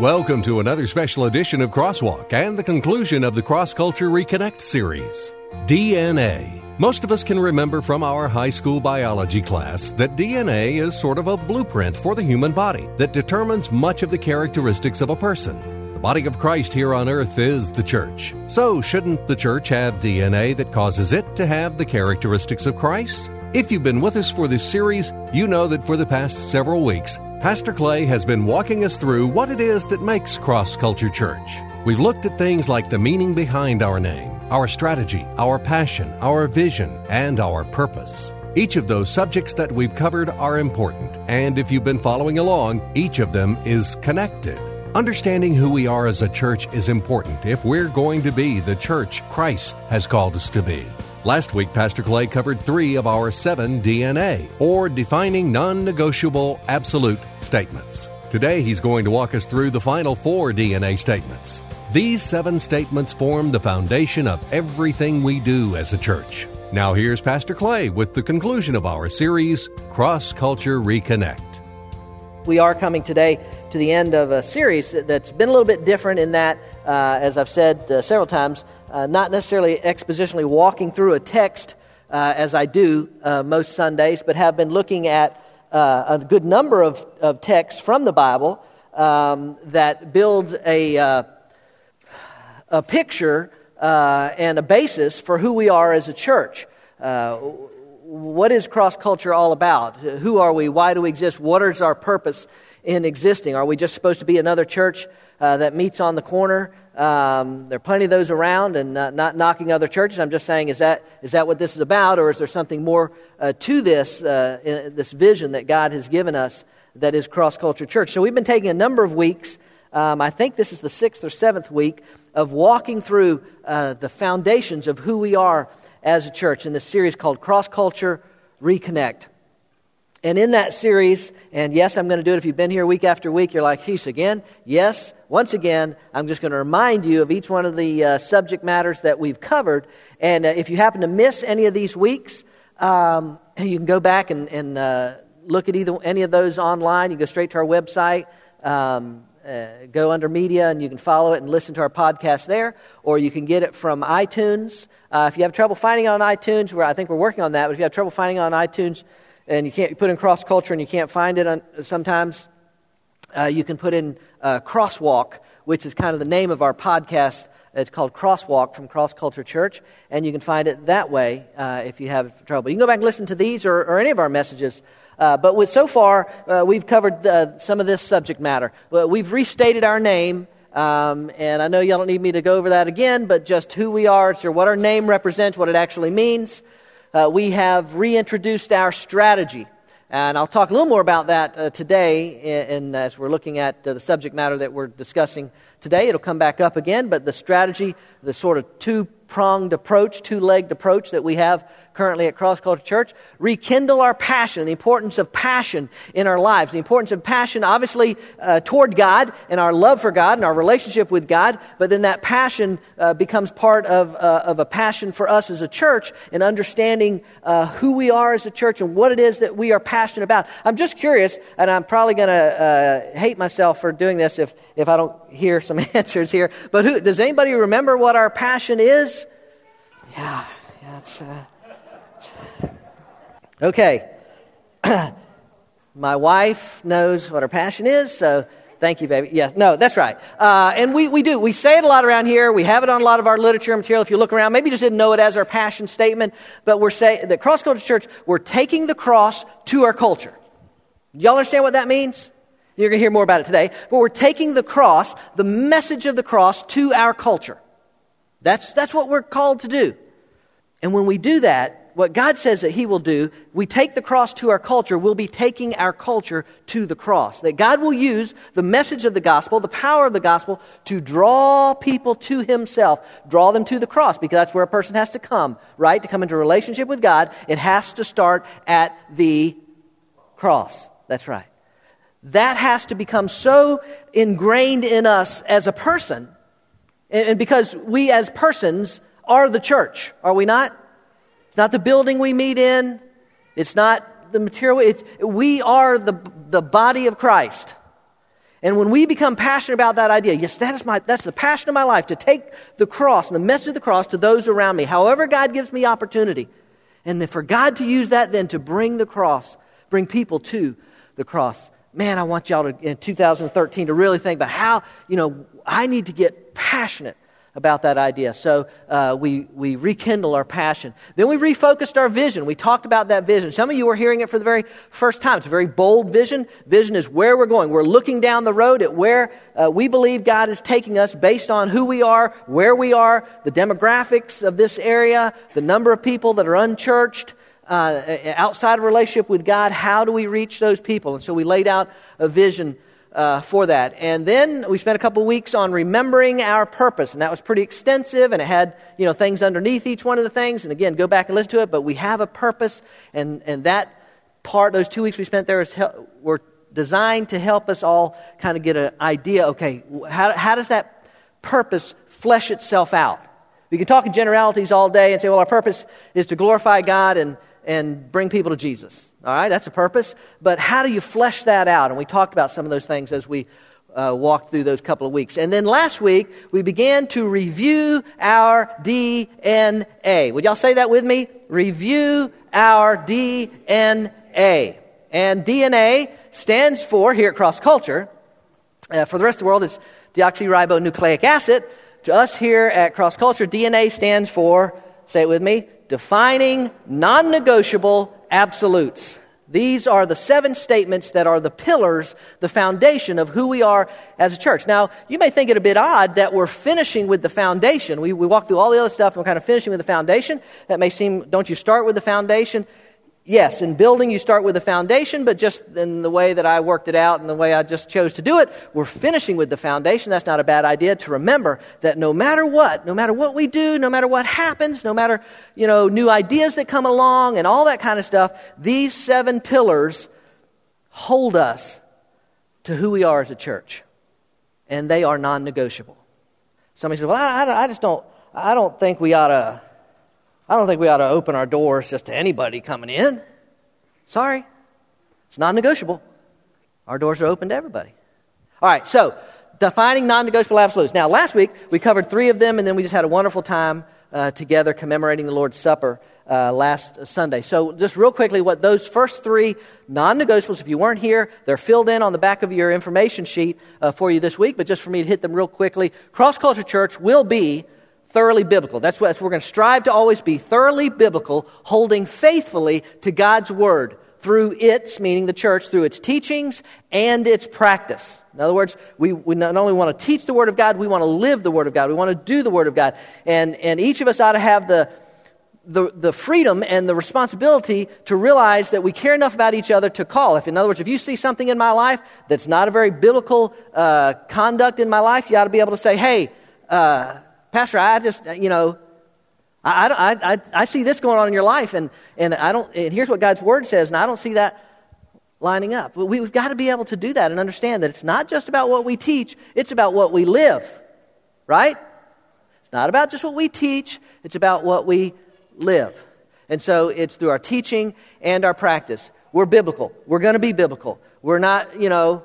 Welcome to another special edition of Crosswalk and the conclusion of the Cross Culture Reconnect series. DNA. Most of us can remember from our high school biology class that DNA is sort of a blueprint for the human body that determines much of the characteristics of a person. The body of Christ here on earth is the church. So, shouldn't the church have DNA that causes it to have the characteristics of Christ? If you've been with us for this series, you know that for the past several weeks, Pastor Clay has been walking us through what it is that makes Cross Culture Church. We've looked at things like the meaning behind our name, our strategy, our passion, our vision, and our purpose. Each of those subjects that we've covered are important, and if you've been following along, each of them is connected. Understanding who we are as a church is important if we're going to be the church Christ has called us to be. Last week, Pastor Clay covered three of our seven DNA, or defining non negotiable absolute statements. Today, he's going to walk us through the final four DNA statements. These seven statements form the foundation of everything we do as a church. Now, here's Pastor Clay with the conclusion of our series, Cross Culture Reconnect. We are coming today to the end of a series that's been a little bit different in that, uh, as I've said uh, several times, uh, not necessarily expositionally walking through a text uh, as I do uh, most Sundays, but have been looking at uh, a good number of, of texts from the Bible um, that build a, uh, a picture uh, and a basis for who we are as a church. what is cross culture all about? Who are we? Why do we exist? What is our purpose in existing? Are we just supposed to be another church that meets on the corner? Um, there are plenty of those around, and not, not, knocking other churches. I'm just saying, is that, is that what this is about, or is there something more uh, to this, uh, this vision that God has given us that is cross culture church? So we've been taking a number of weeks. Um, I think this is the sixth or seventh week of walking through uh, the foundations of who we are as a church in this series called Cross Culture Reconnect. And in that series, and yes, I'm going to do it if you've been here week after week, you're like, geez, again? Yes, once again, I'm just going to remind you of each one of the uh, subject matters that we've covered. And uh, if you happen to miss any of these weeks, um, you can go back and, and uh, look at either any of those online. You go straight to our website. Um, uh, go under media and you can follow it and listen to our podcast there, or you can get it from iTunes. Uh, if you have trouble finding it on iTunes, where I think we're working on that, but if you have trouble finding it on iTunes, and you can't you put in cross culture and you can't find it on, sometimes, uh, you can put in uh, crosswalk, which is kind of the name of our podcast. It's called Crosswalk from Cross Culture Church, and you can find it that way uh, if you have trouble. You can go back and listen to these or, or any of our messages. Uh, but with, so far, uh, we've covered uh, some of this subject matter. we've restated our name. Um, and I know y'all don't need me to go over that again, but just who we are, so what our name represents, what it actually means uh, we have reintroduced our strategy. And I'll talk a little more about that uh, today in, in, as we're looking at uh, the subject matter that we're discussing today. It'll come back up again, but the strategy, the sort of two pronged approach, two legged approach that we have currently at Cross Culture Church, rekindle our passion, the importance of passion in our lives, the importance of passion, obviously, uh, toward God and our love for God and our relationship with God, but then that passion uh, becomes part of, uh, of a passion for us as a church and understanding uh, who we are as a church and what it is that we are passionate about. I'm just curious, and I'm probably going to uh, hate myself for doing this if, if I don't hear some answers here, but who, does anybody remember what our passion is? Yeah, yeah, it's. Uh, Okay. My wife knows what her passion is, so thank you, baby. Yes, no, that's right. Uh, and we, we do. We say it a lot around here. We have it on a lot of our literature material. If you look around, maybe you just didn't know it as our passion statement, but we're saying that Cross Culture Church, we're taking the cross to our culture. Y'all understand what that means? You're going to hear more about it today. But we're taking the cross, the message of the cross, to our culture. That's, that's what we're called to do. And when we do that, what God says that He will do, we take the cross to our culture, we'll be taking our culture to the cross. That God will use the message of the gospel, the power of the gospel, to draw people to Himself, draw them to the cross, because that's where a person has to come, right? To come into relationship with God, it has to start at the cross. That's right. That has to become so ingrained in us as a person, and because we as persons are the church, are we not? It's not the building we meet in. It's not the material. It's, we are the, the body of Christ. And when we become passionate about that idea, yes, that is my, that's the passion of my life to take the cross and the message of the cross to those around me, however God gives me opportunity. And for God to use that then to bring the cross, bring people to the cross. Man, I want y'all to, in 2013 to really think about how, you know, I need to get passionate about that idea. So uh, we, we rekindle our passion. Then we refocused our vision. We talked about that vision. Some of you are hearing it for the very first time. It's a very bold vision. Vision is where we're going. We're looking down the road at where uh, we believe God is taking us based on who we are, where we are, the demographics of this area, the number of people that are unchurched. Uh, outside of relationship with God, how do we reach those people? And so we laid out a vision uh, for that. And then we spent a couple weeks on remembering our purpose, and that was pretty extensive, and it had you know things underneath each one of the things. And again, go back and listen to it. But we have a purpose, and and that part, those two weeks we spent there, is were designed to help us all kind of get an idea. Okay, how how does that purpose flesh itself out? We can talk in generalities all day and say, well, our purpose is to glorify God and and bring people to Jesus. All right, that's a purpose. But how do you flesh that out? And we talked about some of those things as we uh, walked through those couple of weeks. And then last week, we began to review our DNA. Would y'all say that with me? Review our DNA. And DNA stands for, here at Cross Culture, uh, for the rest of the world, it's deoxyribonucleic acid. To us here at Cross Culture, DNA stands for, say it with me, defining non negotiable absolutes. These are the seven statements that are the pillars, the foundation of who we are as a church. Now, you may think it a bit odd that we're finishing with the foundation. We, we walk through all the other stuff and we're kind of finishing with the foundation. That may seem, don't you start with the foundation? Yes, in building you start with the foundation, but just in the way that I worked it out and the way I just chose to do it, we're finishing with the foundation. That's not a bad idea to remember that no matter what, no matter what we do, no matter what happens, no matter, you know, new ideas that come along and all that kind of stuff, these seven pillars hold us to who we are as a church. And they are non negotiable. Somebody says, well, I, I, I just don't, I don't think we ought to I don't think we ought to open our doors just to anybody coming in. Sorry. It's non negotiable. Our doors are open to everybody. All right, so defining non negotiable absolutes. Now, last week we covered three of them, and then we just had a wonderful time uh, together commemorating the Lord's Supper uh, last Sunday. So, just real quickly, what those first three non negotiables, if you weren't here, they're filled in on the back of your information sheet uh, for you this week, but just for me to hit them real quickly. Cross Culture Church will be thoroughly biblical. That's what, we're going to strive to always be thoroughly biblical, holding faithfully to God's Word through its, meaning the church, through its teachings and its practice. In other words, we, we not only want to teach the Word of God, we want to live the Word of God. We want to do the Word of God. And, and each of us ought to have the, the, the freedom and the responsibility to realize that we care enough about each other to call. If, in other words, if you see something in my life that's not a very biblical uh, conduct in my life, you ought to be able to say, hey, uh, Pastor, I just, uh, you know, I, I, I, I see this going on in your life, and, and, I don't, and here's what God's Word says, and I don't see that lining up. We've got to be able to do that and understand that it's not just about what we teach, it's about what we live, right? It's not about just what we teach, it's about what we live. And so it's through our teaching and our practice. We're biblical. We're going to be biblical. We're not, you know,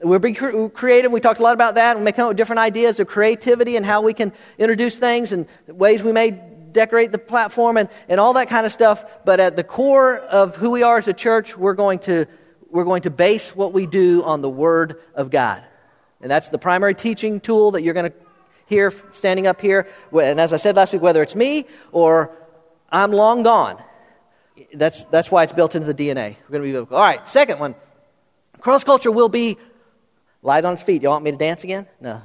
we're being creative. We talked a lot about that. We may come up with different ideas of creativity and how we can introduce things and ways we may decorate the platform and, and all that kind of stuff. But at the core of who we are as a church, we're going to, we're going to base what we do on the Word of God. And that's the primary teaching tool that you're going to hear standing up here. And as I said last week, whether it's me or I'm long gone, that's, that's why it's built into the DNA. We're going to be. All right, second one. Cross culture will be Light on its feet. You want me to dance again? No.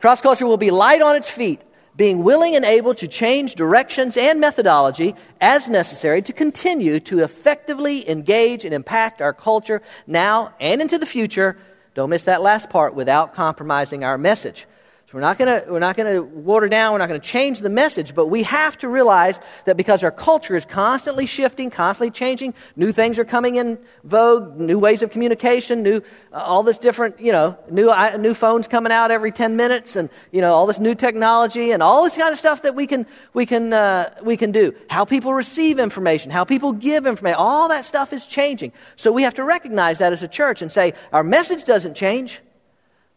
Cross culture will be light on its feet, being willing and able to change directions and methodology as necessary to continue to effectively engage and impact our culture now and into the future. Don't miss that last part without compromising our message. So we're not going to we're not going to water down, we're not going to change the message, but we have to realize that because our culture is constantly shifting, constantly changing, new things are coming in vogue, new ways of communication, new uh, all this different, you know, new uh, new phones coming out every 10 minutes and, you know, all this new technology and all this kind of stuff that we can we can uh, we can do. How people receive information, how people give information, all that stuff is changing. So we have to recognize that as a church and say our message doesn't change,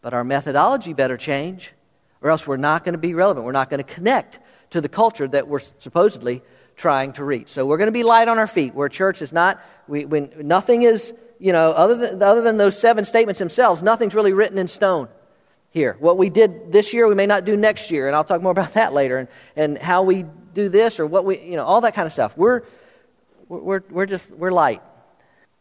but our methodology better change or else we're not going to be relevant. We're not going to connect to the culture that we're supposedly trying to reach. So we're going to be light on our feet. Where church is not, we, when nothing is, you know, other than, other than those seven statements themselves, nothing's really written in stone here. What we did this year, we may not do next year, and I'll talk more about that later, and, and how we do this or what we, you know, all that kind of stuff. We're, we're, we're just, we're light.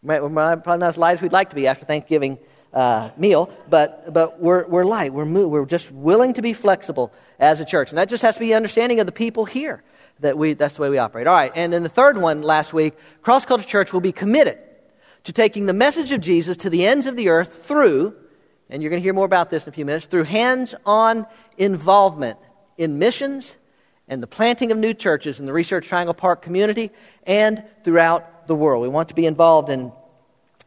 We're probably not as light as we'd like to be after Thanksgiving uh, meal, but, but we're, we're light. We're, we're just willing to be flexible as a church. And that just has to be understanding of the people here that we, that's the way we operate. All right, and then the third one last week Cross Culture Church will be committed to taking the message of Jesus to the ends of the earth through, and you're going to hear more about this in a few minutes, through hands on involvement in missions and the planting of new churches in the Research Triangle Park community and throughout the world. We want to be involved in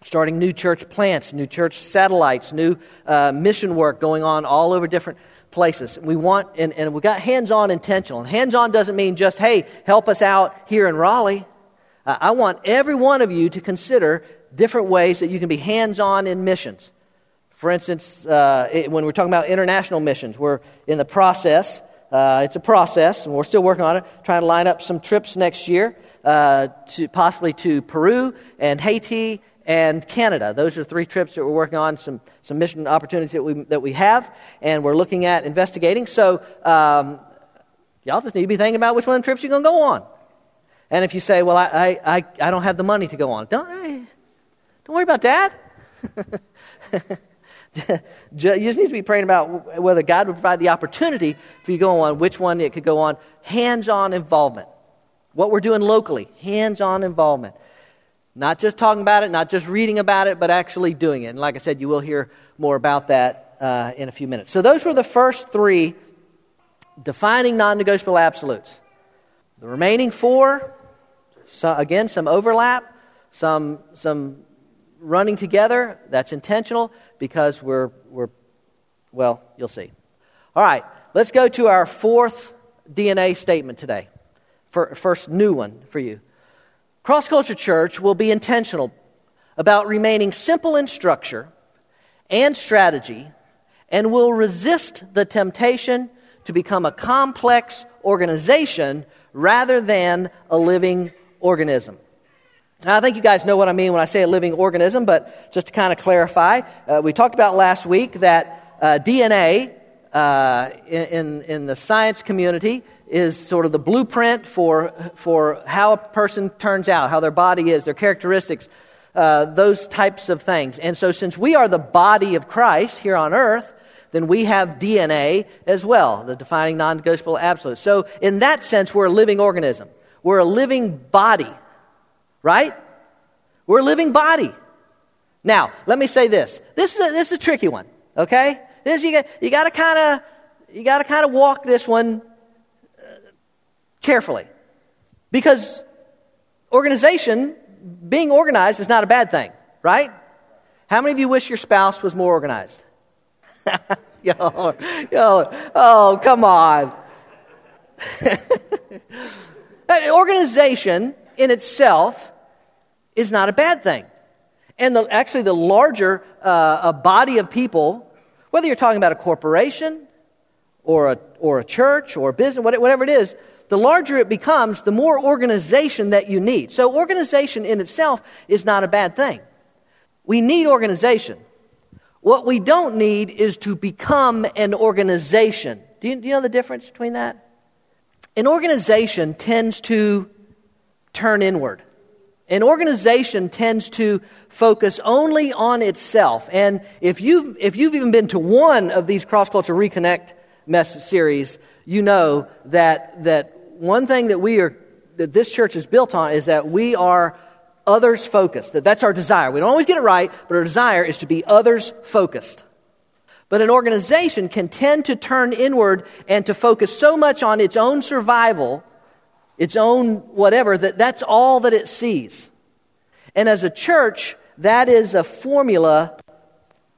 starting new church plants, new church satellites, new uh, mission work going on all over different places. We want, and, and we got hands on intentional. And hands on doesn't mean just, hey, help us out here in Raleigh. Uh, I want every one of you to consider different ways that you can be hands on in missions. For instance, uh, it, when we're talking about international missions, we're in the process. Uh, it's a process, and we're still working on it, trying to line up some trips next year. Uh, to possibly to Peru and Haiti and Canada. Those are three trips that we're working on, some, some mission opportunities that we, that we have, and we're looking at investigating. So, um, y'all just need to be thinking about which one of the trips you're going to go on. And if you say, well, I, I, I don't have the money to go on, don't, don't worry about that. you just need to be praying about whether God would provide the opportunity for you to go on, which one it could go on. Hands on involvement. What we're doing locally, hands on involvement. Not just talking about it, not just reading about it, but actually doing it. And like I said, you will hear more about that uh, in a few minutes. So, those were the first three defining non negotiable absolutes. The remaining four, so again, some overlap, some, some running together. That's intentional because we're, we're, well, you'll see. All right, let's go to our fourth DNA statement today. First new one for you. Cross Culture Church will be intentional about remaining simple in structure and strategy and will resist the temptation to become a complex organization rather than a living organism. Now, I think you guys know what I mean when I say a living organism, but just to kind of clarify, uh, we talked about last week that uh, DNA uh, in, in the science community is sort of the blueprint for, for how a person turns out, how their body is, their characteristics, uh, those types of things. And so, since we are the body of Christ here on earth, then we have DNA as well, the defining non negotiable absolute. So, in that sense, we're a living organism. We're a living body, right? We're a living body. Now, let me say this. This is a, this is a tricky one, okay? This you got you got to kind of you got to kind of walk this one carefully. Because organization, being organized is not a bad thing, right? How many of you wish your spouse was more organized? yo, yo, oh, come on. organization in itself is not a bad thing. And the, actually, the larger uh, a body of people, whether you're talking about a corporation or a, or a church or a business, whatever it is, the larger it becomes, the more organization that you need. So, organization in itself is not a bad thing. We need organization. What we don't need is to become an organization. Do you, do you know the difference between that? An organization tends to turn inward. An organization tends to focus only on itself. And if you've, if you've even been to one of these cross culture reconnect mess series, you know that, that one thing that we are, that this church is built on is that we are others focused. That that's our desire. We don't always get it right, but our desire is to be others focused. But an organization can tend to turn inward and to focus so much on its own survival, its own whatever, that that's all that it sees. And as a church, that is a formula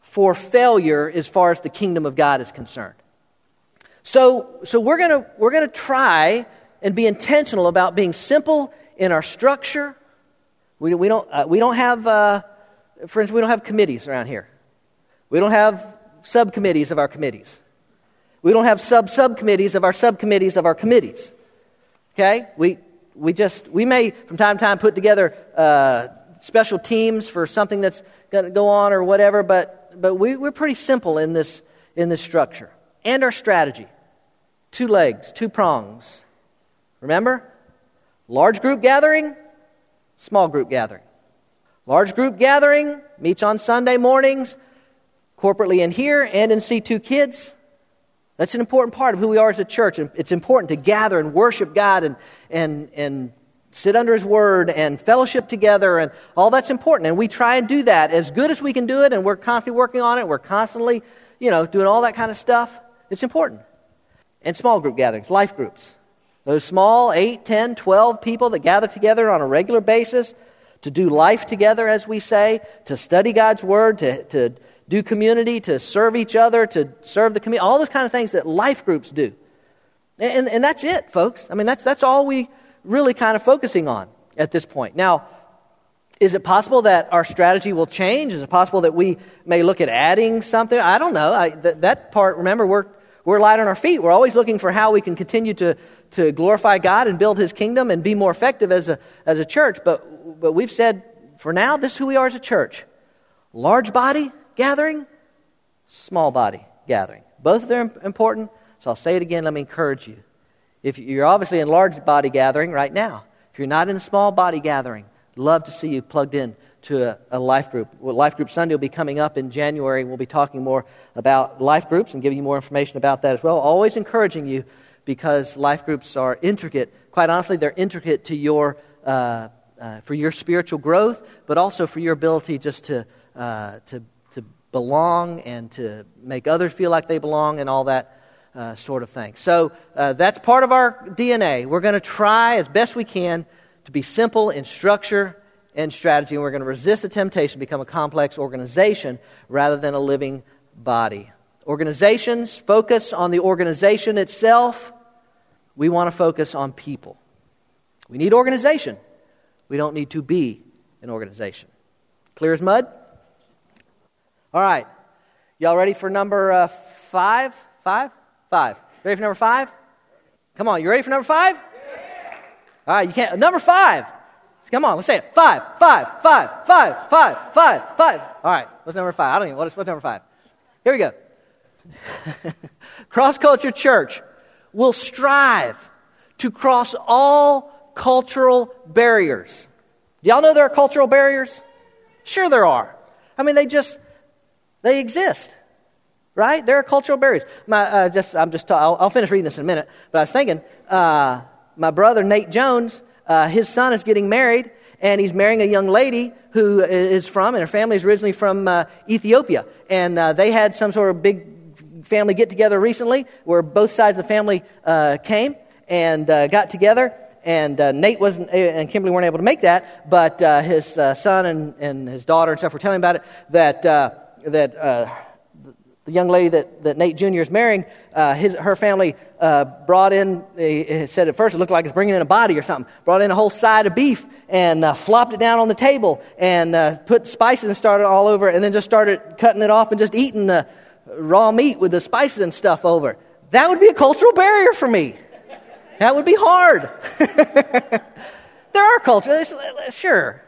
for failure as far as the kingdom of God is concerned. So, so we're going to we're going to try and be intentional about being simple in our structure. We, we, don't, uh, we don't have, uh, for instance, we don't have committees around here. We don't have subcommittees of our committees. We don't have sub subcommittees of our subcommittees of our committees. Okay? We, we just, we may from time to time put together uh, special teams for something that's going to go on or whatever, but, but we, we're pretty simple in this, in this structure. And our strategy two legs, two prongs. Remember? Large group gathering, small group gathering. Large group gathering meets on Sunday mornings, corporately in here and in C2 Kids. That's an important part of who we are as a church. It's important to gather and worship God and, and, and sit under His Word and fellowship together, and all that's important. And we try and do that as good as we can do it, and we're constantly working on it. We're constantly, you know, doing all that kind of stuff. It's important. And small group gatherings, life groups. Those small 8, 10, 12 people that gather together on a regular basis to do life together, as we say, to study God's Word, to, to do community, to serve each other, to serve the community, all those kind of things that life groups do. And, and that's it, folks. I mean, that's, that's all we really kind of focusing on at this point. Now, is it possible that our strategy will change? Is it possible that we may look at adding something? I don't know. I, th- that part, remember, we're, we're light on our feet. We're always looking for how we can continue to, to glorify God and build His kingdom and be more effective as a, as a church. But, but we've said, for now, this is who we are as a church large body, gathering, small body gathering. Both of them are important, so I'll say it again. Let me encourage you. If you're obviously in large body gathering right now, if you're not in a small body gathering, love to see you plugged in to a, a, life group. Well, life Group Sunday will be coming up in January. We'll be talking more about life groups and giving you more information about that as well. Always encouraging you because life groups are intricate. Quite honestly, they're intricate to your, uh, uh, for your spiritual growth, but also for your ability just to, uh, to belong and to make others feel like they belong and all that uh, sort of thing. So uh, that's part of our DNA. We're going to try as best we can to be simple in structure and strategy, and we're going to resist the temptation to become a complex organization rather than a living body. Organizations focus on the organization itself. We want to focus on people. We need organization. We don't need to be an organization. Clear as mud? All right. Y'all ready for number uh, five? Five? Five. Ready for number five? Come on, you ready for number five? Yeah. All right, you can't. Number five. Come on, let's say it. Five, five, five, five, five, five, five. All right, what's number five? I don't even, what's, what's number five? Here we go. Cross Culture Church will strive to cross all cultural barriers. Y'all know there are cultural barriers? Sure, there are. I mean, they just, they exist, right? There are cultural barriers. My, uh, just, I'm just, I'll, I'll, finish reading this in a minute. But I was thinking, uh, my brother Nate Jones, uh, his son is getting married, and he's marrying a young lady who is from, and her family is originally from uh, Ethiopia. And uh, they had some sort of big family get together recently where both sides of the family uh, came and got together and uh, Nate wasn't, and Kimberly weren't able to make that, but uh, his uh, son and, and his daughter and stuff were telling about it that that uh, the young lady that, that Nate Jr. is marrying, uh, his, her family uh, brought in, said at first it looked like it's bringing in a body or something, brought in a whole side of beef and uh, flopped it down on the table and uh, put spices and started all over and then just started cutting it off and just eating the raw meat with the spices and stuff over. That would be a cultural barrier for me. That would be hard. there are cultures, sure.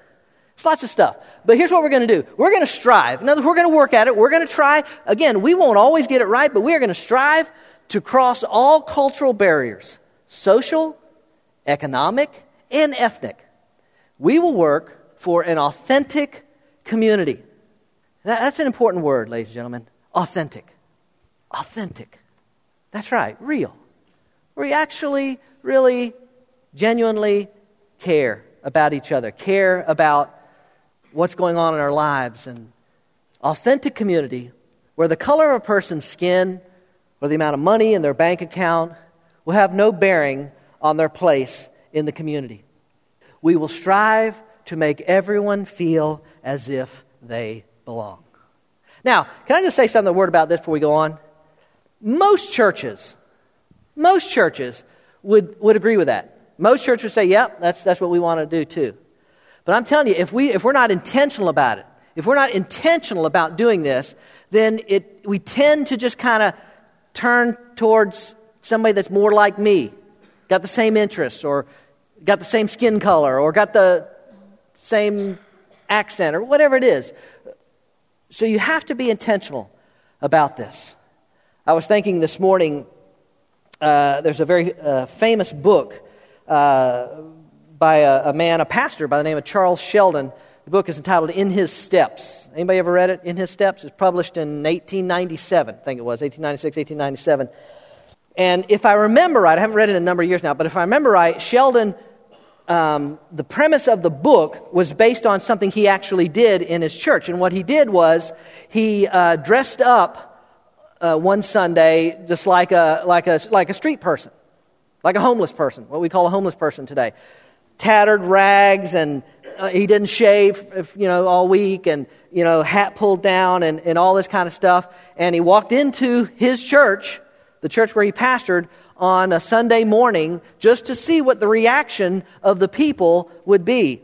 It's lots of stuff. But here's what we're going to do we're going to strive. In other words, we're going to work at it. We're going to try. Again, we won't always get it right, but we are going to strive to cross all cultural barriers social, economic, and ethnic. We will work for an authentic community. That's an important word, ladies and gentlemen. Authentic. Authentic. That's right, real. We actually, really, genuinely care about each other, care about what's going on in our lives. And authentic community where the color of a person's skin or the amount of money in their bank account will have no bearing on their place in the community. We will strive to make everyone feel as if they belong. Now, can I just say something, a word about this before we go on? Most churches, most churches would, would agree with that. Most churches would say, yep, that's, that's what we want to do too. But I'm telling you, if, we, if we're not intentional about it, if we're not intentional about doing this, then it, we tend to just kind of turn towards somebody that's more like me, got the same interests, or got the same skin color, or got the same accent, or whatever it is. So you have to be intentional about this. I was thinking this morning, uh, there's a very uh, famous book uh, by a, a, man, a pastor by the name of Charles Sheldon. The book is entitled In His Steps. Anybody ever read it? In His Steps? It's published in 1897, I think it was, 1896, 1897. And if I remember right, I haven't read it in a number of years now, but if I remember right, Sheldon, um, the premise of the book was based on something he actually did in his church. And what he did was he uh, dressed up uh, one Sunday just like a, like, a, like a street person, like a homeless person, what we call a homeless person today. Tattered rags, and uh, he didn't shave, you know, all week, and, you know, hat pulled down, and, and all this kind of stuff. And he walked into his church the church where he pastored, on a Sunday morning just to see what the reaction of the people would be.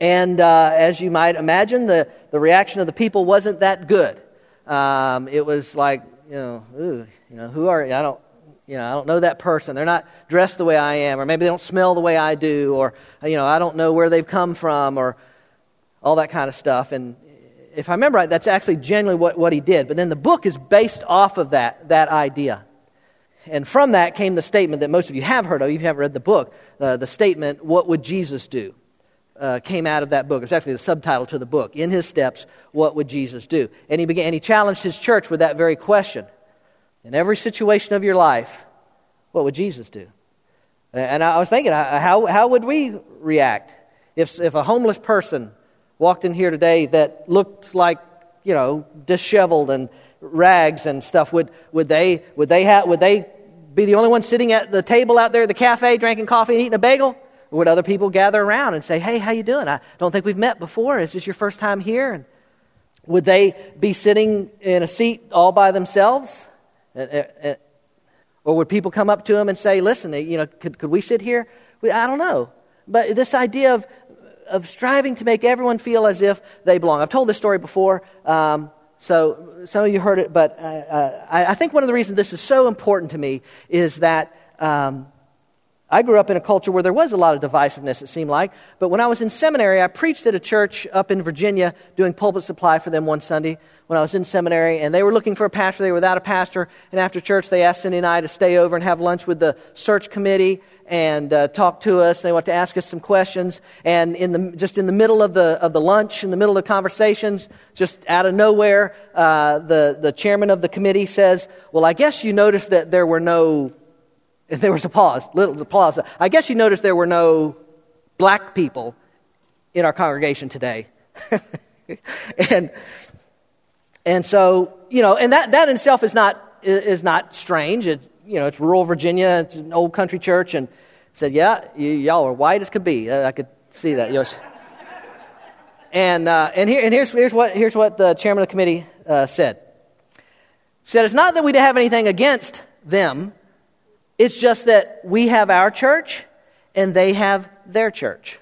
And uh, as you might imagine, the, the reaction of the people wasn't that good. Um, it was like, you know, ooh, you know, who are you? I don't, you know, I don't know that person. They're not dressed the way I am, or maybe they don't smell the way I do, or you know, I don't know where they've come from, or all that kind of stuff. And if I remember right, that's actually genuinely what, what he did. But then the book is based off of that, that idea. And from that came the statement that most of you have heard of, if you haven't read the book, uh, the statement, What Would Jesus Do? Uh, came out of that book. It's actually the subtitle to the book. In his steps, what would Jesus do? And he began, and he challenged his church with that very question. In every situation of your life, what would Jesus do? And I was thinking, how, how would we react if, if a homeless person walked in here today that looked like, you know, disheveled and rags and stuff, would, would, they, would, they have, would they be the only ones sitting at the table out there at the cafe drinking coffee and eating a bagel? Or would other people gather around and say, hey, how you doing? I don't think we've met before. Is this your first time here? And would they be sitting in a seat all by themselves? Eh, eh, eh. Or would people come up to them and say, listen, you know, could, could we sit here? I don't know. But this idea of of striving to make everyone feel as if they belong. I've told this story before, um, so some of you heard it, but uh, uh, I, I, think one of the reasons this is so important to me is that um, I grew up in a culture where there was a lot of divisiveness, it seemed like. But when I was in seminary, I preached at a church up in Virginia doing pulpit supply for them one Sunday when I was in seminary, and they were looking for a pastor. They were without a pastor, and after church, they asked Cindy and I to stay over and have lunch with the search committee and uh, talk to us. They wanted to ask us some questions, and in the, just in the middle of the, of the lunch, in the middle of the conversations, just out of nowhere, uh, the, the chairman of the committee says, Well, I guess you noticed that there were no, there was a pause, little pause. I guess you noticed there were no black people in our congregation today. and and so, you know, and that, that in itself is not, is not strange. It, you know, it's rural Virginia, it's an old country church, and said, yeah, you, y'all are white as could be. I could see that. Yes. and, uh, and, here, and here's, here's, what, here's what the chairman of the committee uh, said. He said, it's not that we have anything against them. It's just that we have our church and they have their church.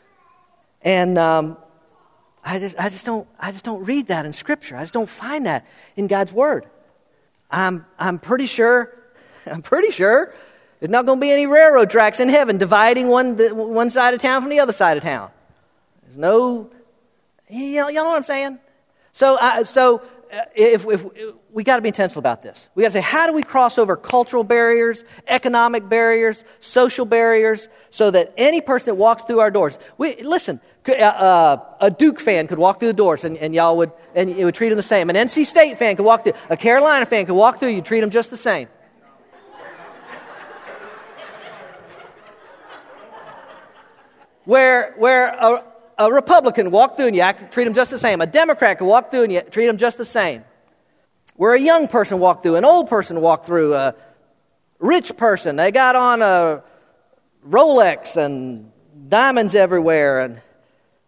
And um, I just, I just, don't, I just don't read that in Scripture. I just don't find that in God's Word. I'm, I'm pretty sure, I'm pretty sure there's not going to be any railroad tracks in heaven dividing one, one side of town from the other side of town. There's no, you know, you know what I'm saying? So, uh, so if, if, if we got to be intentional about this. We got to say, how do we cross over cultural barriers, economic barriers, social barriers, so that any person that walks through our doors, we, listen, uh, uh, a Duke fan could walk through the doors and, and y'all would, and it would treat him the same. An NC State fan could walk through, a Carolina fan could walk through, you treat them just the same. where, where a, a Republican walk through and you act, treat him just the same. A Democrat could walk through and you treat him just the same. where a young person walked through, an old person walked through, a rich person. They got on a Rolex and diamonds everywhere, and,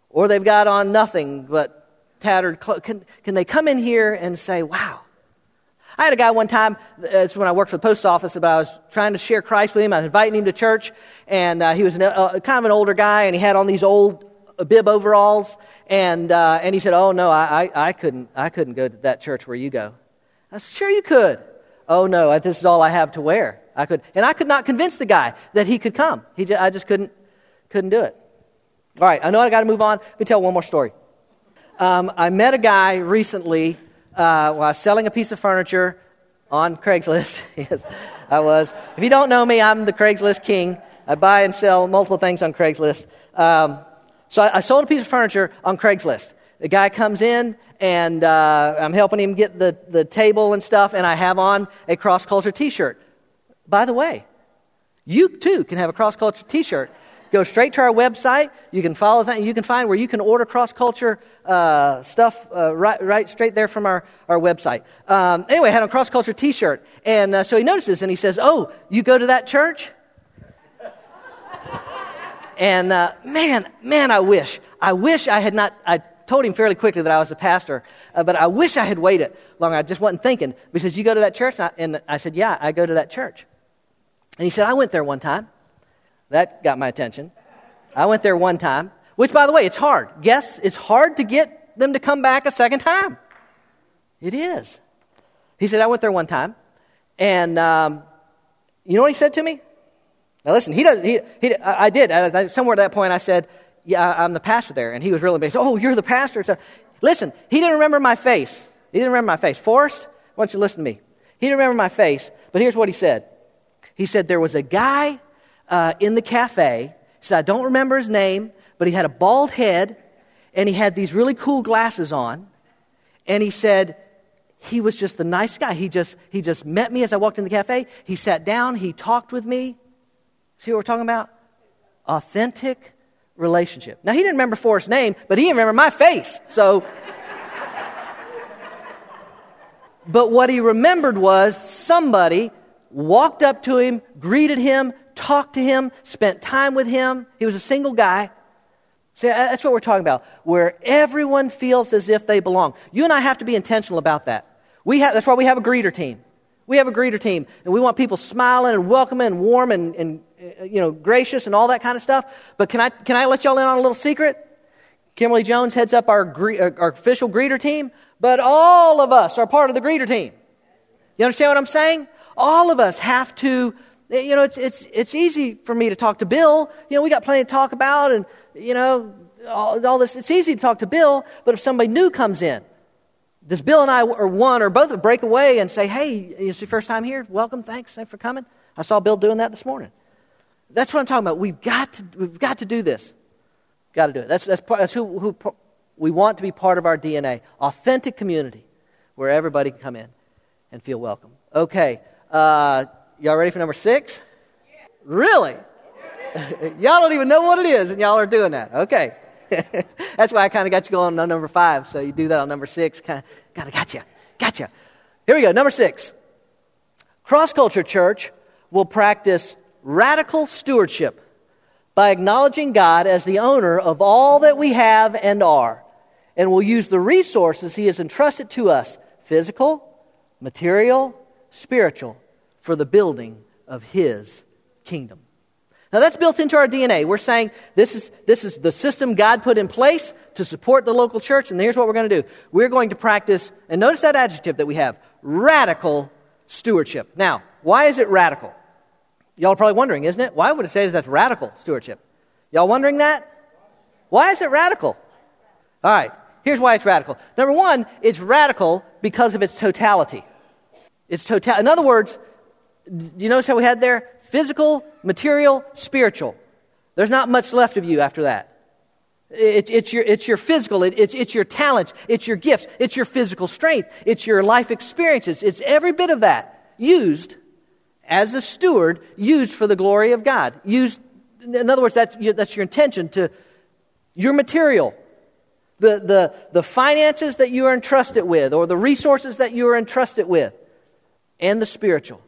or they've got on nothing but tattered clothes. Can, can they come in here and say, wow? I had a guy one time, it's when I worked for the post office, but I was trying to share Christ with him. I was inviting him to church, and uh, he was an, uh, kind of an older guy, and he had on these old bib overalls, and, uh, and he said, oh, no, I, I, I, couldn't, I couldn't go to that church where you go. I said, sure you could. Oh, no, this is all I have to wear. I could, and I could not convince the guy that he could come. He just, I just couldn't, couldn't do it. All right, I know I got to move on. Let me tell one more story. Um, I met a guy recently uh, while selling a piece of furniture on Craigslist. yes, I was. If you don't know me, I'm the Craigslist king. I buy and sell multiple things on Craigslist. Um, so I, I, sold a piece of furniture on Craigslist. The guy comes in, and uh, I'm helping him get the, the table and stuff, and I have on a cross culture t shirt. By the way, you too can have a cross culture t shirt. Go straight to our website. You can follow that. You can find where you can order cross culture uh, stuff uh, right, right straight there from our, our website. Um, anyway, I had a cross culture t shirt. And uh, so he notices and he says, Oh, you go to that church? And uh, man, man, I wish. I wish I had not. I told him fairly quickly that I was a pastor, uh, but I wish I had waited longer. I just wasn't thinking. He says, you go to that church? And I, and I said, Yeah, I go to that church. And he said, I went there one time. That got my attention. I went there one time, which, by the way, it's hard. Yes, it's hard to get them to come back a second time. It is. He said, I went there one time, and um, you know what he said to me? Now, listen, he doesn't, He, he, I, did. Somewhere at that point, I said, Yeah, I'm the pastor there. And he was really amazed. Oh, you're the pastor. So, listen, he didn't remember my face. He didn't remember my face. Forrest, why don't you listen to me? He didn't remember my face, but here's what he said. He said, There was a guy uh, in the cafe. He said, I don't remember his name, but he had a bald head and he had these really cool glasses on. And he said, he was just the nice guy. He just, he just met me as I walked in the cafe. He sat down, he talked with me. See what we're talking about? Authentic relationship. Now, he didn't remember Forrest's name, but he didn't remember my face. So, but what he remembered was somebody walked up to him, greeted him, talked to him, spent time with him. He was a single guy. See, that's what we're talking about, where everyone feels as if they belong. You and I have to be intentional about that. We have, that's why we have a greeter team. We have a greeter team, and we want people smiling and welcoming and warm and, and Uh, you know, gracious and all that kind of stuff. But can I, can I let y'all in on a little secret? Kimberly Jones heads up our, uh, our official greeter team, but all of us are part of the greeter team. You understand what I'm saying? all of us have to, you know, it's, it's, it's easy for me to talk to Bill. You know, we got plenty to talk about and, you know, all, all this. It's easy to talk to Bill, but if somebody new comes in, does Bill and I, or one or both, break away and say, hey, it's your first time here? Welcome, thanks, thanks for coming. I saw Bill doing that this morning. That's what I'm talking about. We've got to, we've got to do this. Got to do it. That's, that's, that's who, who we want to be part of our DNA. Authentic community where everybody can come in and feel welcome. Okay. Uh, y'all ready for number six? Really? y'all don't even know what it is, and y'all are doing that. Okay. That's why I kind of got you going on number five. So you do that on number six. Kind of, kind of got you. Got you. Here we go. Number six. Cross Culture Church will practice radical stewardship by acknowledging God as the owner of all that we have and are, and will use the resources He has entrusted to us physical, material, spiritual for the building of His kingdom. Now that's built into our DNA. We're saying this is, this is the system God put in place to support the local church, and here's what we're going to do. We're going to practice, and notice that adjective that we have radical stewardship. Now, why is it radical? Y'all are probably wondering, isn't it? Why would it say that that's radical stewardship? Y'all wondering that? Why is it radical? All right, here's why it's radical. Number one, it's radical because of its totality. It's total. In other words, do you notice how we had there? Physical, material, spiritual. There's not much left of you after that. It, it's, your, it's your physical, it, it's, it's your talents, it's your gifts, it's your physical strength, it's your life experiences. It's every bit of that used as a steward, used for the glory of God. Used, in other words, that's, that's your intention to your material, the, the, the finances that you are entrusted with, or the resources that you are entrusted with, and the spiritual.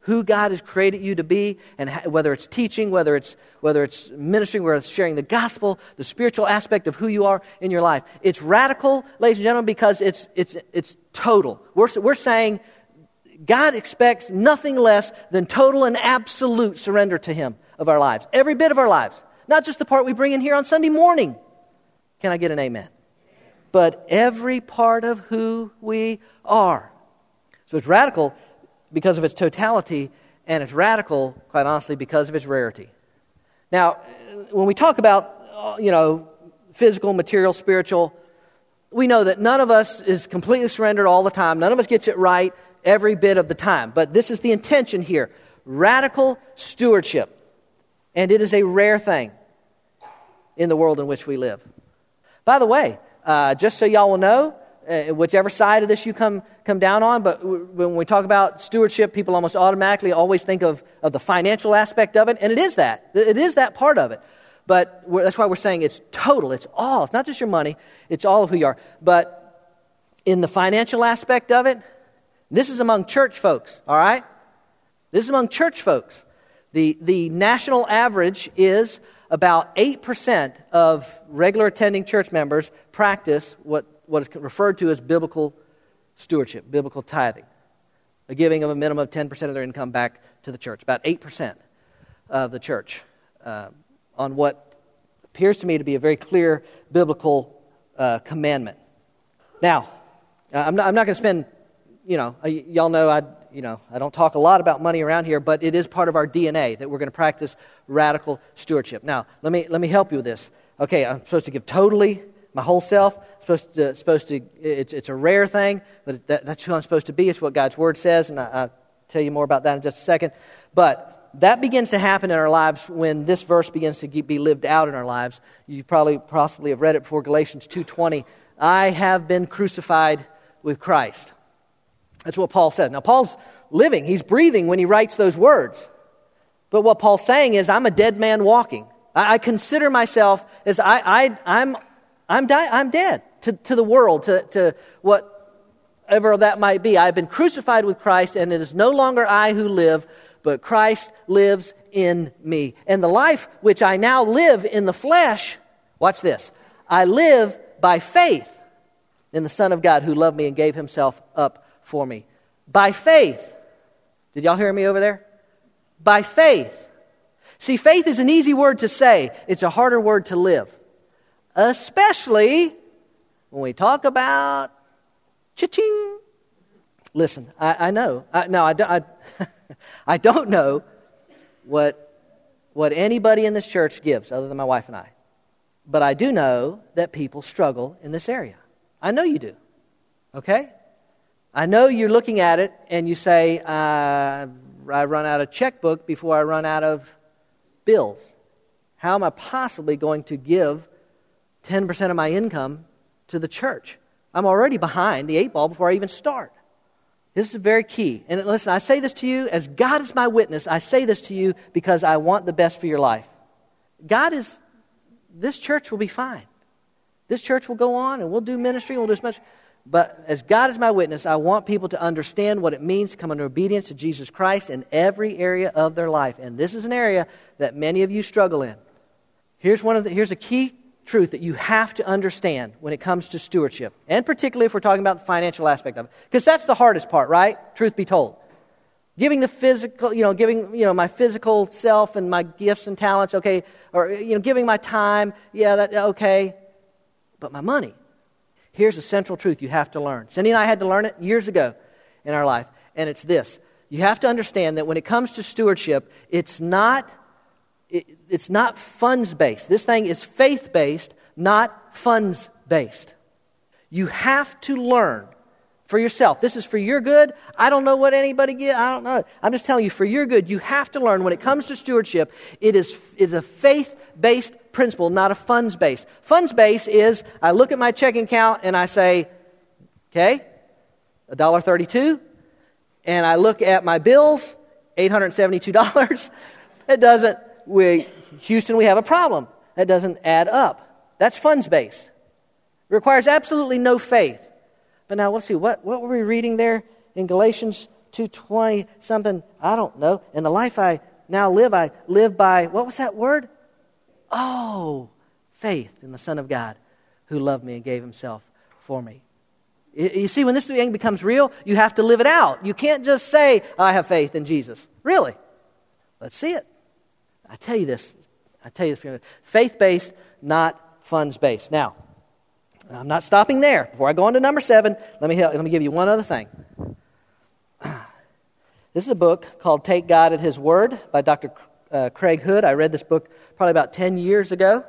Who God has created you to be, and whether it's teaching, whether it's, whether it's ministering, whether it's sharing the gospel, the spiritual aspect of who you are in your life. It's radical, ladies and gentlemen, because it's, it's, it's total. We're, we're saying God expects nothing less than total and absolute surrender to Him of our lives, every bit of our lives, not just the part we bring in here on Sunday morning. Can I get an amen? But every part of who we are. So it's radical because of its totality, and it's radical, quite honestly, because of its rarity. Now, when we talk about, uh, you know, physical, material, spiritual, we know that none of us is completely surrendered all the time. None of us gets it right every bit of the time. But this is the intention here radical stewardship. And it is a rare thing in the world in which we live. By the way, uh, just so y'all will know, uh, whichever side of this you come, come down on, but w- when we talk about stewardship, people almost automatically always think of, of the financial aspect of it, and it is that. It is that part of it. But that's why we're saying it's total, it's all. It's not just your money, it's all of who you are. But in the financial aspect of it, this is among church folks, all right? This is among church folks. The, the national average is about 8% of regular attending church members practice what, what is referred to as biblical stewardship, biblical tithing, a giving of a minimum of 10% of their income back to the church. About 8% of the church uh, on what appears to me to be a very clear biblical uh, commandment. Now, I'm not, I'm not going to spend you know, y'all know I, you know, I don't talk a lot about money around here, but it is part of our DNA that we're going to practice radical stewardship. Now, let me, let me help you with this. Okay, I'm supposed to give totally my whole self. Supposed to, supposed to it's, it's a rare thing, but that, that's who I'm supposed to be. It's what God's Word says, and I, I'll tell you more about that in just a second. But that begins to happen in our lives when this verse begins to be lived out in our lives. You probably possibly have read it before Galatians 2:20. I have been crucified with Christ. That's what Paul said. Now, Paul's living, he's breathing when he writes those words. But what Paul's saying is, I'm a dead man walking. I, I consider myself as I, I, I'm, I'm, di- I'm dead to, to the world, to, to whatever that might be. I've been crucified with Christ, and it is no longer I who live, but Christ lives in me. And the life which I now live in the flesh, watch this, I live by faith in the Son of God who loved me and gave himself up for me. By faith. Did y'all hear me over there? By faith. See, faith is an easy word to say, it's a harder word to live. Especially when we talk about cha-ching. Listen, I, I know. I, no, I don't, I, I don't know what, what anybody in this church gives other than my wife and I. But I do know that people struggle in this area. I know you do. Okay? I know you're looking at it and you say, uh, I run out of checkbook before I run out of bills. How am I possibly going to give 10% of my income to the church? I'm already behind the eight ball before I even start. This is very key. And listen, I say this to you as God is my witness. I say this to you because I want the best for your life. God is, this church will be fine. This church will go on and we'll do ministry and we'll do as much. But as God is my witness, I want people to understand what it means to come under obedience to Jesus Christ in every area of their life. And this is an area that many of you struggle in. Here's, one of the, here's a key truth that you have to understand when it comes to stewardship, and particularly if we're talking about the financial aspect of it. Because that's the hardest part, right? Truth be told. Giving the physical, you know, giving, you know, my physical self and my gifts and talents, okay, or, you know, giving my time, yeah, that, okay. But my money, Here's a central truth you have to learn. Cindy and I had to learn it years ago in our life, and it's this. You have to understand that when it comes to stewardship, it's not, it, it's not funds based. This thing is faith based, not funds based. You have to learn for yourself. This is for your good. I don't know what anybody get. I don't know. I'm just telling you, for your good, you have to learn when it comes to stewardship, it is, it is a faith based principle, not a funds based. Funds based is I look at my checking account and I say, okay, $1.32, and I look at my bills, $872. it doesn't, we, Houston, we have a problem. That doesn't add up. That's funds based. It requires absolutely no faith. But now let's see, what, what were we reading there in Galatians 2.20 something? I don't know. In the life I now live, I live by, what was that word? Oh, faith in the Son of God who loved me and gave himself for me. You see, when this thing becomes real, you have to live it out. You can't just say, I have faith in Jesus. Really? Let's see it. I tell you this. I tell you this. Faith based, not funds based. Now, I'm not stopping there. Before I go on to number seven, let me, help, let me give you one other thing. This is a book called Take God at His Word by Dr. Uh, Craig Hood. I read this book probably about 10 years ago.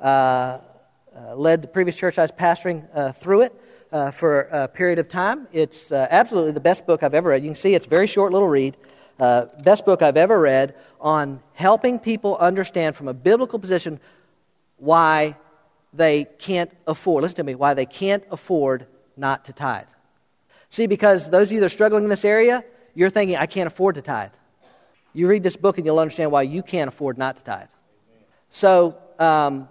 Uh, uh, led the previous church I was pastoring uh, through it uh, for a period of time. It's absolutely the best book I've ever read. You can see it's a very short little read. best book I've ever read on helping people understand from a biblical position why they can't afford, listen to me, why they can't afford not to tithe. See, because those of you that are struggling in this area, you're thinking, I can't afford to tithe. You read this book and you'll understand why you can't afford not to tithe. So, um,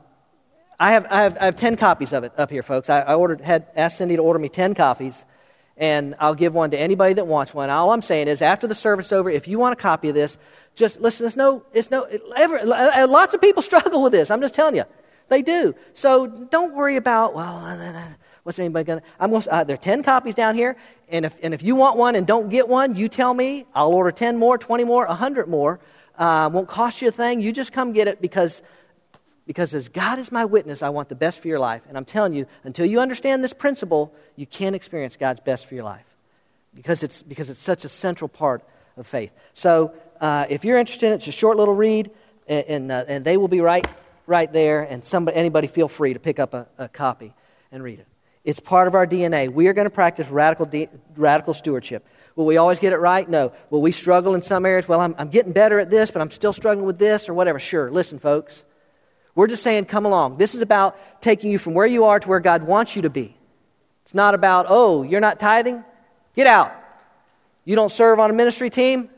I, have, I, have, I have 10 copies of it up here, folks. I, I ordered, had asked Cindy to order me 10 copies, and I'll give one to anybody that wants one. All I'm saying is, after the service over, if you want a copy of this, just listen. It's no, it's no. Ever, uh, lots of people struggle with this. I'm just telling you. They do. So don't worry about, well, uh, uh, what's anybody going to. I'm going to. uh, there are 10 copies down here. And if, and if you want one and don't get one, you tell me. I'll order 10 more, 20 more, 100 more. Uh, won't cost you a thing. You just come get it because, because as God is my witness, I want the best for your life. And I'm telling you, until you understand this principle, you can't experience God's best for your life because it's, because it's such a central part of faith. So uh, if you're interested, it's a short little read, and, and, uh, and they will be right right there, and somebody, anybody feel free to pick up a, a copy and read it. It's part of our DNA. We are going to practice radical, de- radical stewardship. Will we always get it right? No. Will we struggle in some areas? Well, I'm, I'm getting better at this, but I'm still struggling with this or whatever. Sure. Listen, folks. We're just saying, come along. This is about taking you from where you are to where God wants you to be. It's not about, oh, you're not tithing? Get out. You don't serve on a ministry team?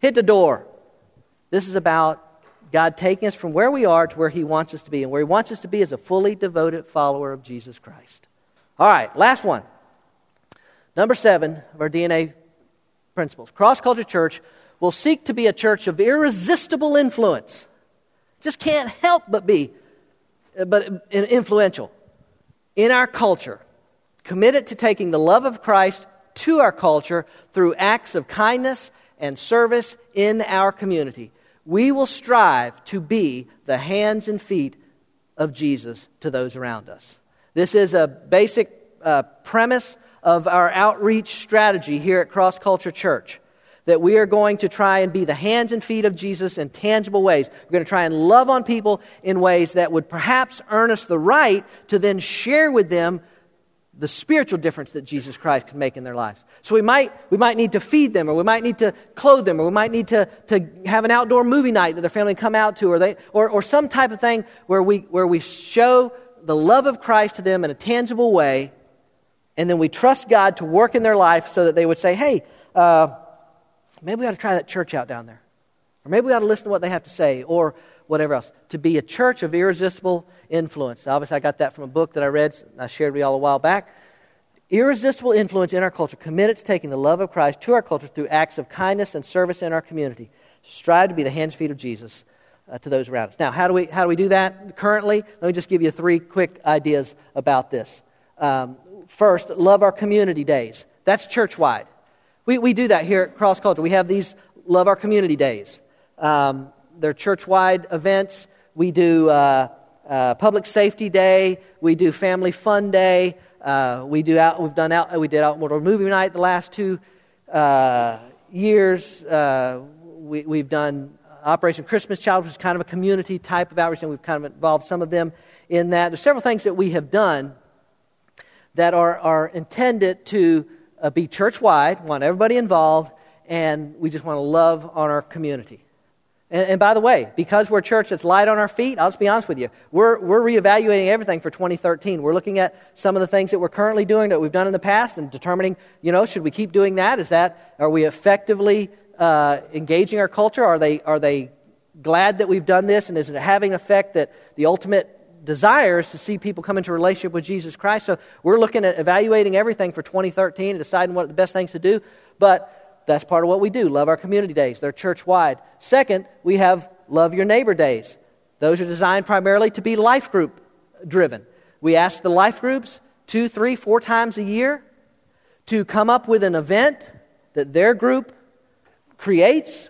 Hit the door. This is about God taking us from where we are to where He wants us to be. And where He wants us to be is a fully devoted follower of Jesus Christ. All right, last one. Number seven of our DNA principles. Cross Culture Church will seek to be a church of irresistible influence. Just can't help but be but influential in our culture. Committed to taking the love of Christ to our culture through acts of kindness and service in our community we will strive to be the hands and feet of Jesus to those around us. This is a basic uh, premise of our outreach strategy here at Cross Culture Church. That we are going to try and be the hands and feet of Jesus in tangible ways. We're going to try and love on people in ways that would perhaps earn us the right to then share with them the spiritual difference that Jesus Christ can make in their lives. So we might, we might need to feed them, or we might need to clothe them, or we might need to, to have an outdoor movie night that their family come out to, or, they, or, or some type of thing where we, where we show the love of Christ to them in a tangible way, and then we trust God to work in their life so that they would say, hey, uh, maybe we ought to try that church out down there. Or maybe we ought to listen to what they have to say, or whatever else. To be a church of irresistible influence. Obviously, I got that from a book that I read, I shared with you all a while back irresistible influence in our culture, committed to taking the love of Christ to our culture through acts of kindness and service in our community. Strive to be the hands and feet of Jesus uh, to those around us. Now, how do, we, how do we do that currently? Let me just give you three quick ideas about this. Um, first, love our community days. That's church wide. We, we do that here at Cross Culture. We have these Love Our Community Days. Um, they're church wide events. We do uh, uh, Public Safety Day. We do Family Fun Day. Uh, we do out, we've done out, we did outdoor movie night the last two uh, years. Uh, we, we've done Operation Christmas Child, which is kind of a community type of outreach, and we've kind of involved some of them in that. There's several things that we have done that are, are intended to uh, be church wide, want everybody involved, and we just want to love on our community. And, and, by the way, because we're a church that's light on our feet, I'll just be honest with you, we're, we're reevaluating everything for 2013. We're looking at some of the things that we're currently doing that we've done in the past and determining, you know, should we keep doing that? Is that, are we effectively uh, engaging our culture? Are they, are they glad that we've done this? And is it having effect that the ultimate desire is to see people come into relationship with Jesus Christ. So we're looking at evaluating everything for 2013 and deciding what the best things to do. But that's part of what we do. Love our community days. They're church wide. Second, we have love your neighbor days. Those are designed primarily to be life group driven. We ask the life groups two, three, four times a year to come up with an event that their group creates.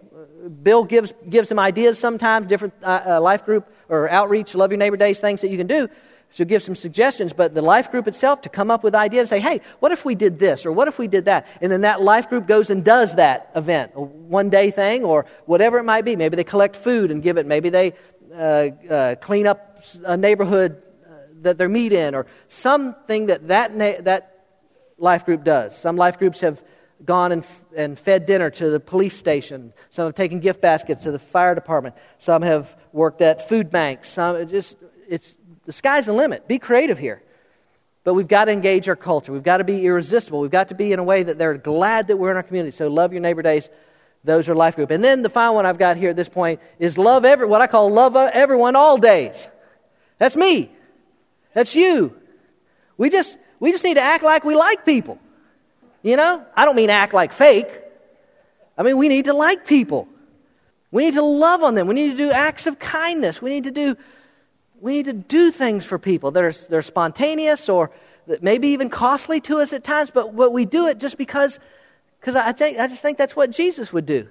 Bill gives, gives them ideas sometimes, different uh, uh, life group or outreach, love your neighbor days, things that you can do. She'll give some suggestions, but the life group itself to come up with ideas, say, hey, what if we did this or what if we did that? And then that life group goes and does that event, a one day thing or whatever it might be. Maybe they collect food and give it. Maybe they uh, uh, clean up a neighborhood uh, that they're meet in or something that that, na- that life group does. Some life groups have gone and, and fed dinner to the police station. Some have taken gift baskets to the fire department. Some have worked at food banks. Some just it's the sky's the limit. Be creative here. But we've got to engage our culture. We've got to be irresistible. We've got to be in a way that they're glad that we're in our community. So love your neighbor days. Those are life group. And then the final one I've got here at this point is love every, what I call love everyone all days. That's me. That's you. We just, we just need to act like we like people. You know? I don't mean act like fake. I mean, we need to like people. We need to love on them. We need to do acts of kindness. We need to do we need to do things for people that are, that are spontaneous or maybe even costly to us at times, but, but we do it just because because I, think, I just think that's what Jesus would do.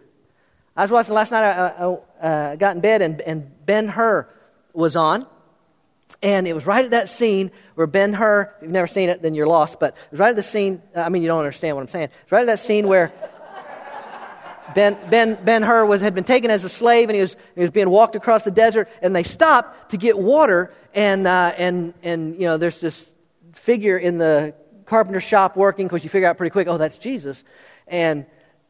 I was watching last night, I, I uh, got in bed, and, and Ben Hur was on. And it was right at that scene where Ben Hur, if you've never seen it, then you're lost, but it was right at the scene, I mean, you don't understand what I'm saying. It's right at that scene where Ben, ben, ben Hur was, had been taken as a slave and he was, he was being walked across the desert and they stopped to get water and, uh, and, and you know, there's this figure in the carpenter shop working because you figure out pretty quick, oh, that's Jesus. And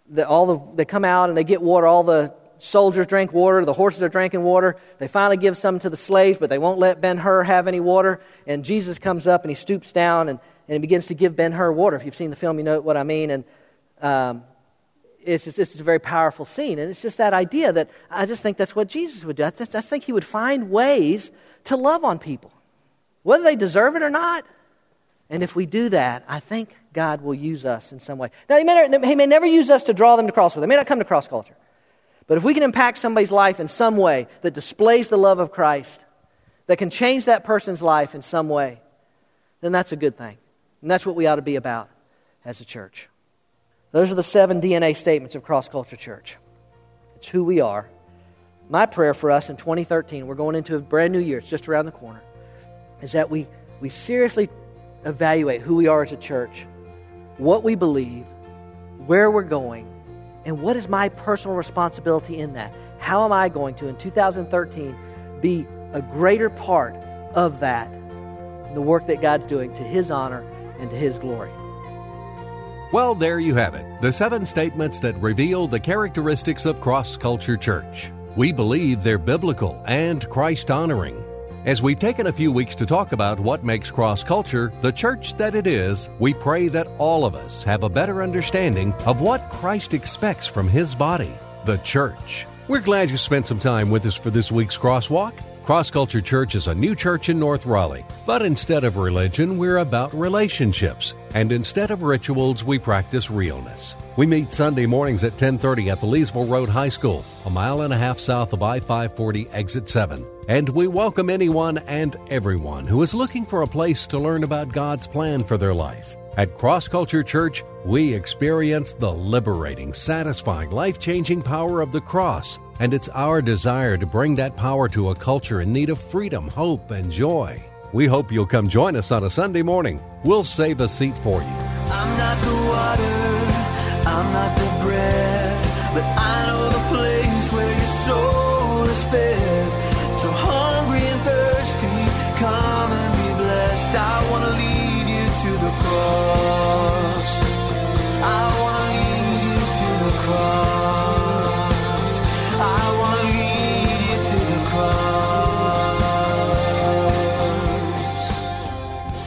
the, all the, they come out and they get water. All the soldiers drink water. The horses are drinking water. They finally give some to the slaves, but they won't let Ben Hur have any water. And Jesus comes up and he stoops down and, and he begins to give Ben Hur water. If you've seen the film, you know what I mean. And um, it's just, it's a very powerful scene. And it's just that idea that I just think that's what Jesus would do. I just, I think he would find ways to love on people, whether they deserve it or not. And if we do that, I think God will use us in some way. Now, he may, he may never use us to draw them to cross. with. They may not come to cross culture. But if we can impact somebody's life in some way that displays the love of Christ, that can change that person's life in some way, then that's a good thing. And that's what we ought to be about as a church. Those are the seven DNA statements of Cross Culture Church. It's who we are. My prayer for us in 2013, we're going into a brand new year, it's just around the corner, is that we, we seriously evaluate who we are as a church, what we believe, where we're going, and what is my personal responsibility in that. How am I going to, in 2013, be a greater part of that, the work that God's doing to His honor and to His glory? Well, there you have it the seven statements that reveal the characteristics of Cross Culture Church. We believe they're biblical and Christ honoring. As we've taken a few weeks to talk about what makes Cross Culture the church that it is, we pray that all of us have a better understanding of what Christ expects from His body, the church. We're glad you spent some time with us for this week's Crosswalk. Cross Culture Church is a new church in North Raleigh, but instead of religion, we're about relationships, and instead of rituals, we practice realness. We meet Sunday mornings at 10:30 at the Leesville Road High School, a mile and a half south of I-540 exit 7. And we welcome anyone and everyone who is looking for a place to learn about God's plan for their life. At Cross Culture Church, we experience the liberating, satisfying, life changing power of the cross, and it's our desire to bring that power to a culture in need of freedom, hope, and joy. We hope you'll come join us on a Sunday morning. We'll save a seat for you. I'm not the water, I'm not the bread, but I know the place where your soul is fed.